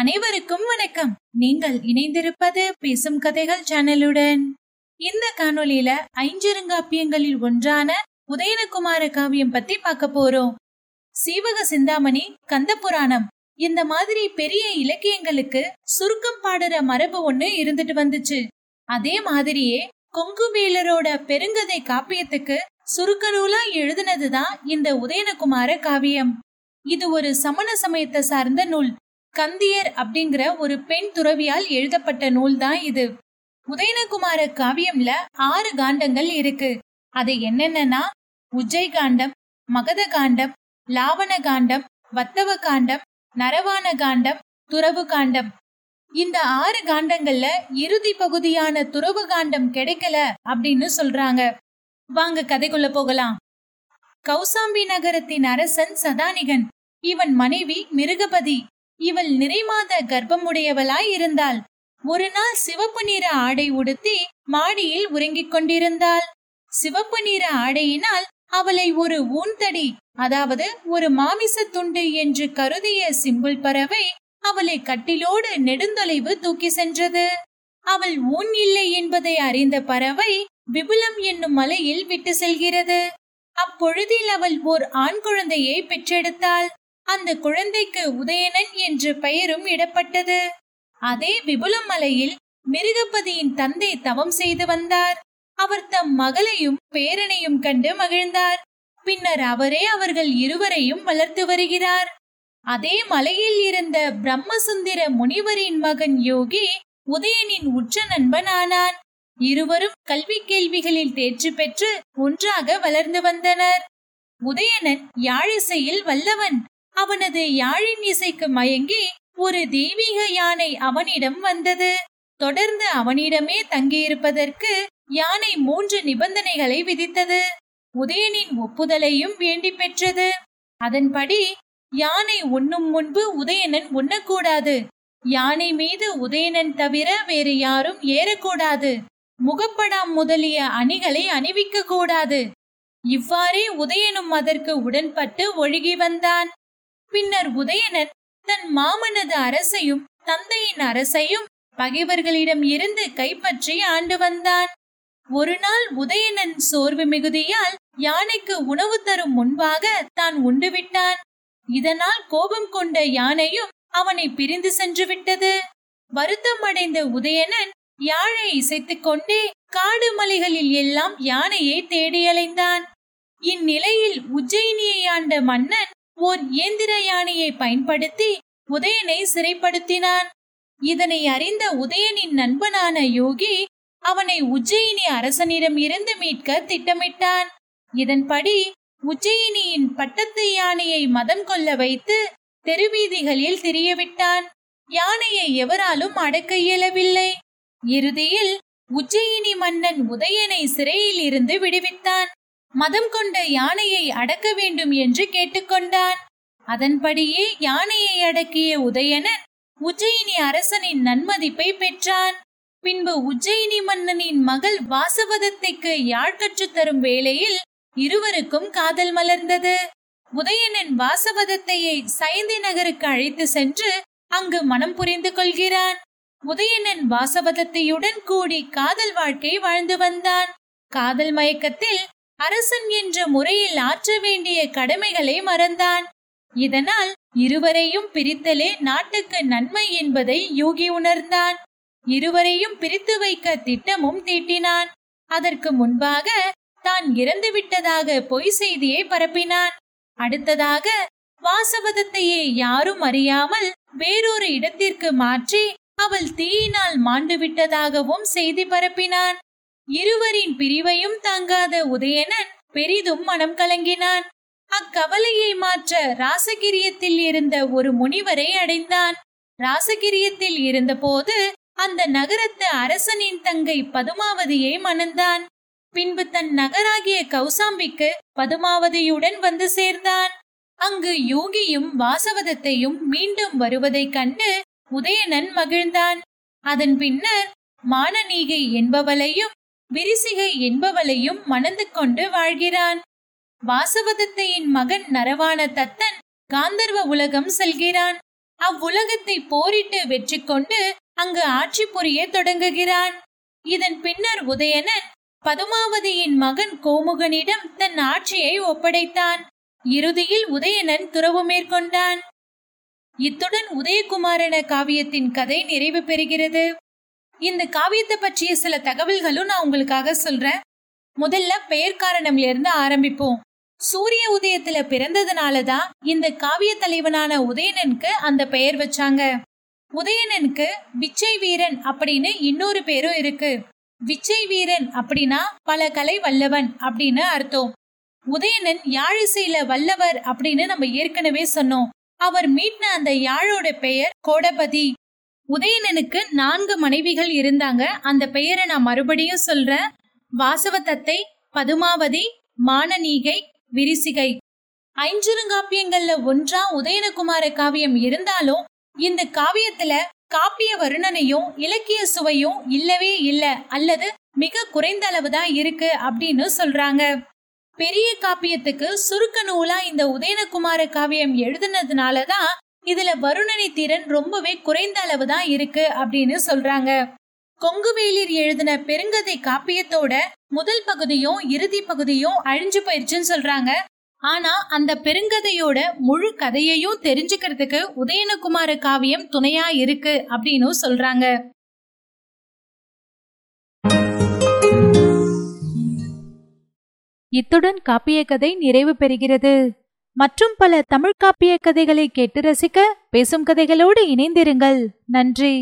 அனைவருக்கும் வணக்கம். நீங்கள் இணைந்திருப்பது பேசும் கதைகள் சேனலுடன். இந்த காணொளியில ஐஞ்சிருங்காப்பியங்களில் ஒன்றான உதயனகுமார காவியம் பத்தி பார்க்க போறோம். சீவக சிந்தாமணி கந்த புராணம் இந்த மாதிரி பெரிய இலக்கியங்களுக்கு சுருக்கம் பாடுற மரபு ஒண்ணு இருந்துட்டு வந்துச்சு. அதே மாதிரியே கொங்குவேலரோட பெருங்கதை காப்பியத்துக்கு சுருக்க நூலா எழுதுனதுதான் இந்த உதயனகுமார காவியம். இது ஒரு சமண சமயத்தை சார்ந்த நூல். கந்தியர் அப்படிங்கிற ஒரு பெண் துறவியால் எழுதப்பட்ட நூல் தான் இது. உதயனகுமார காவியம்ல ஆறு காண்டங்கள் இருக்கு. அது என்னென்னனா உஜ்ஜை காண்டம் மகத காண்டம் லாவண காண்டம் வத்தவ காண்டம் நரவான காண்டம் துறவு காண்டம் இந்த ஆறு காண்டங்கள்ல இறுதி பகுதியான துறவு காண்டம் கிடைக்கல அப்படின்னு சொல்றாங்க. வாங்க கதைக்குள்ள போகலாம். கௌசாம்பி நகரத்தின் அரசன் சதானிகன். இவன் மனைவி மிருகபதி. இவள் நிறைமாத கர்ப்பமுடையவளாய் இருந்தாள். ஒரு நாள் சிவப்பு நிற ஆடை உடுத்தி மாடியில் உறங்கிக் கொண்டிருந்தாள். சிவப்பு நிற ஆடையினால் அவளை ஒரு ஊன்தடி அதாவது ஒரு மாமிச துண்டு என்று கருதிய சிம்பிள் பறவை அவளை கட்டிலோடு நெடுந்தொலைவு தூக்கி சென்றது. அவள் ஊன் இல்லை என்பதை அறிந்த பறவை விபுலம் என்னும் மலையில் விட்டு செல்கிறது. அப்பொழுதில் அவள் ஓர் ஆண் குழந்தையை பெற்றெடுத்தாள். அந்த குழந்தைக்கு உதயணன் என்று பெயரும் இடப்பட்டது. அதே விபுலம் மலையில் மிருகபதியின் தந்தை தவம் செய்து வந்தார். அவர் தம் மகளையும் பேரனையும் கண்டு மகிழ்ந்தார். பின்னர் அவரே அவர்கள் இருவரையும் வளர்த்து வருகிறார். அதே மலையில் இருந்த பிரம்மசுந்தர முனிவரின் மகன் யோகி உதயனின் உற்ற நண்பனானான். இருவரும் கல்வி கேள்விகளில் தேர்ச்சி பெற்று ஒன்றாக வளர்ந்து வந்தனர். உதயணன் யாழிசையில் வல்லவன். அவனது யாழின் இசைக்கு மயங்கி ஒரு தெய்வீக யானை அவனிடம் வந்தது. தொடர்ந்து அவனிடமே தங்கியிருப்பதற்கு யானை மூன்று நிபந்தனைகளை விதித்தது. உதயனின் ஒப்புதலையும் வேண்டி பெற்றது. அதன்படி யானை உண்ணும் முன்பு உதயணன் உண்ணக்கூடாது. யானை மீது உதயணன் தவிர வேறு யாரும் ஏறக்கூடாது. முகப்படாம் முதலிய அணிகளை அணிவிக்க கூடாது இவ்வாறே உதயனும் அதற்கு உடன்பட்டு ஒழுகி வந்தான். பின்னர் உதயணன் தன் மாமனது அரசையும் தந்தையின் அரசையும் பகைவர்களிடம் இருந்து கைப்பற்றி ஆண்டு வந்தான். ஒரு நாள் உதயணன் சோர்வு மிகுதியால் யானைக்கு உணவு தரும் முன்பாக தான் உண்டு விட்டான். இதனால் கோபம் கொண்ட யானையும் அவனை பிரிந்து சென்று விட்டது. வருத்தம் அடைந்த உதயணன் யாழை இசைத்துக் கொண்டே காடு மலைகளில் எல்லாம் யானையை தேடி அலைந்தான். இந்நிலையில் உஜ்ஜயினியை ஆண்ட மன்னன் ஓர் இயந்திர யானையை பயன்படுத்தி உதயனை சிறைப்படுத்தினான். இதனை அறிந்த உதயனின் நண்பனான யோகி அவனை உஜ்ஜயினி அரசனிடம் இருந்து மீட்க திட்டமிட்டான். இதன்படி உஜ்ஜயினியின் பட்டத்து யானையை மதம் கொள்ள வைத்து தெருவீதிகளில் திரியவிட்டான். யானையை எவராலும் அடக்க இயலவில்லை. இறுதியில் உஜ்ஜயினி மன்னன் உதயனை சிறையில் இருந்து விடுவித்தான். மதம் கொண்ட யானையை அடக்க வேண்டும் என்று கேட்டுக்கொண்டான். அதன்படியே யானையை அடக்கிய உதயணன் உஜ்ஜயினி அரசனின் நன்மதிப்பை பெற்றான். பின்பு உஜ்ஜயினி மன்னனின் மகள் வாசவதத்தைக்கு யாழ் கற்றுத் தரும் வேளையில் இருவருக்கும் காதல் மலர்ந்தது. உதயணன் வாசவதத்தையை சயந்தி நகருக்கு அழைத்து சென்று அங்கு மனம் புரிந்து கொள்கிறான். உதயணன் வாசவதத்தையுடன் கூடி காதல் வாழ்க்கை வாழ்ந்து வந்தான். காதல் மயக்கத்தில் அரசன் என்ற முறையில் ஆற்ற வேண்டிய கடமைகளை மறந்தான். இதனால் இருவரையும் பிரித்தலே நாட்டுக்கு நன்மை என்பதை யூகி உணர்ந்தான். இருவரையும் பிரித்து வைக்க திட்டமும் தீட்டினான். அதற்கு முன்பாக தான் இறந்து விட்டதாக பொய் செய்தியை பரப்பினான். அடுத்ததாக வாசவதத்தையே யாரும் அறியாமல் வேறொரு இடத்திற்கு மாற்றி அவள் தீயினால் மாண்டு விட்டதாகவும் செய்தி பரப்பினான். இருவரின் பிரிவையும் தாங்காத உதயணன் பெரிதும் மனம் கலங்கினான். அக்கவலையை மாற்ற ராசகிரியத்தில் இருந்த ஒரு முனிவரை அடைந்தான். ராசகிரியத்தில் இருந்தபோது அந்த நகரத்து அரசனின் தங்கை பதுமாவதியை மணந்தான். பின்பு தன் நகராகிய கௌசாம்பிக்கு பதுமாவதியுடன் வந்து சேர்ந்தான். அங்கு யோகியும் வாசவதத்தையும் மீண்டும் வருவதைக் கண்டு உதயணன் மகிழ்ந்தான். அதன் பின்னர் மானநீகை என்பவளையும் விரிசிகை என்பவளையும் மணந்து கொண்டு வாழ்கிறான். வாசவதத்தையின் மகன் நரவான தத்தன் காந்தர்வ உலகம் செல்கிறான். அவ்வுலகத்தை போரிட்டு வெற்றி கொண்டு அங்கு ஆட்சி புரிய தொடங்குகிறான். இதன் பின்னர் உதயணன் பதுமாவதியின் மகன் கோமுகனிடம் தன் ஆட்சியை ஒப்படைத்தான். இறுதியில் உதயணன் துறவு மேற்கொண்டான். இத்துடன் உதயகுமாரன காவியத்தின் கதை நிறைவு பெறுகிறது. இந்த காவியத்தை பற்றிய சில தகவல்களும் நான் உங்களுக்காக சொல்றேன். முதல்ல பெயர் காரணம்ல இருந்து ஆரம்பிப்போம். சூரிய உதயத்துல பிறந்ததுனால தான் இந்த காவிய தலைவனான உதயணனுக்கு அந்த பெயர் வச்சாங்க. உதயணனுக்கு விச்சை வீரன் அப்படின்னு இன்னொரு பேரும் இருக்கு. விச்சை வீரன் அப்படின்னா பல கலை வல்லவன் அப்படின்னு அர்த்தம். உதயணன் யாழிசையில வல்லவர் அப்படின்னு நம்ம ஏற்கனவே சொன்னோம். அவர் மீட்ன அந்த யாழோட பெயர் கோடபதி. உதயணனுக்கு நான்கு மனைவிகள் இருந்தாங்க. அந்த பெயரை நான் மறுபடியும் சொல்றேன். வாசவதத்தை பதுமாவதி மானநீகை விரிசிகை. ஐஞ்சிறுங்காப்பியங்கள்ல ஒன்றா உதயனகுமார காவியம் இருந்தாலும் இந்த காவியத்துல காப்பிய வருணனையும் இலக்கிய சுவையும் இல்லவே இல்ல அல்லது மிக குறைந்த அளவு தான் இருக்கு அப்படின்னு சொல்றாங்க. பெரிய காப்பியத்துக்கு சுருக்க நூலா இந்த உதயனகுமார காவியம் எழுதுனதுனால தான் இதுல வருணனை திறன் ரொம்பவே குறைந்த அளவு தான் இருக்கு அப்படின்னு சொல்றாங்க. கொங்குவேலிர் எழுதின பெருங்கதை காப்பியத்தோட முதல் பகுதியும் இறுதி பகுதியும் அழிஞ்சு போயிருச்சுன்னு சொல்றாங்க. ஆனா அந்த பெருங்கதையோட முழு கதையையும் தெரிஞ்சுக்கிறதுக்கு உதயனகுமார காவியம் துணையா இருக்கு அப்படின்னு சொல்றாங்க. இத்துடன் காப்பிய கதை நிறைவு பெறுகிறது. மற்றும் பல தமிழ் காப்பிய கதைகளை கேட்டு ரசிக்க பேசும் கதைகளோடு இணைந்திருங்கள். நன்றி.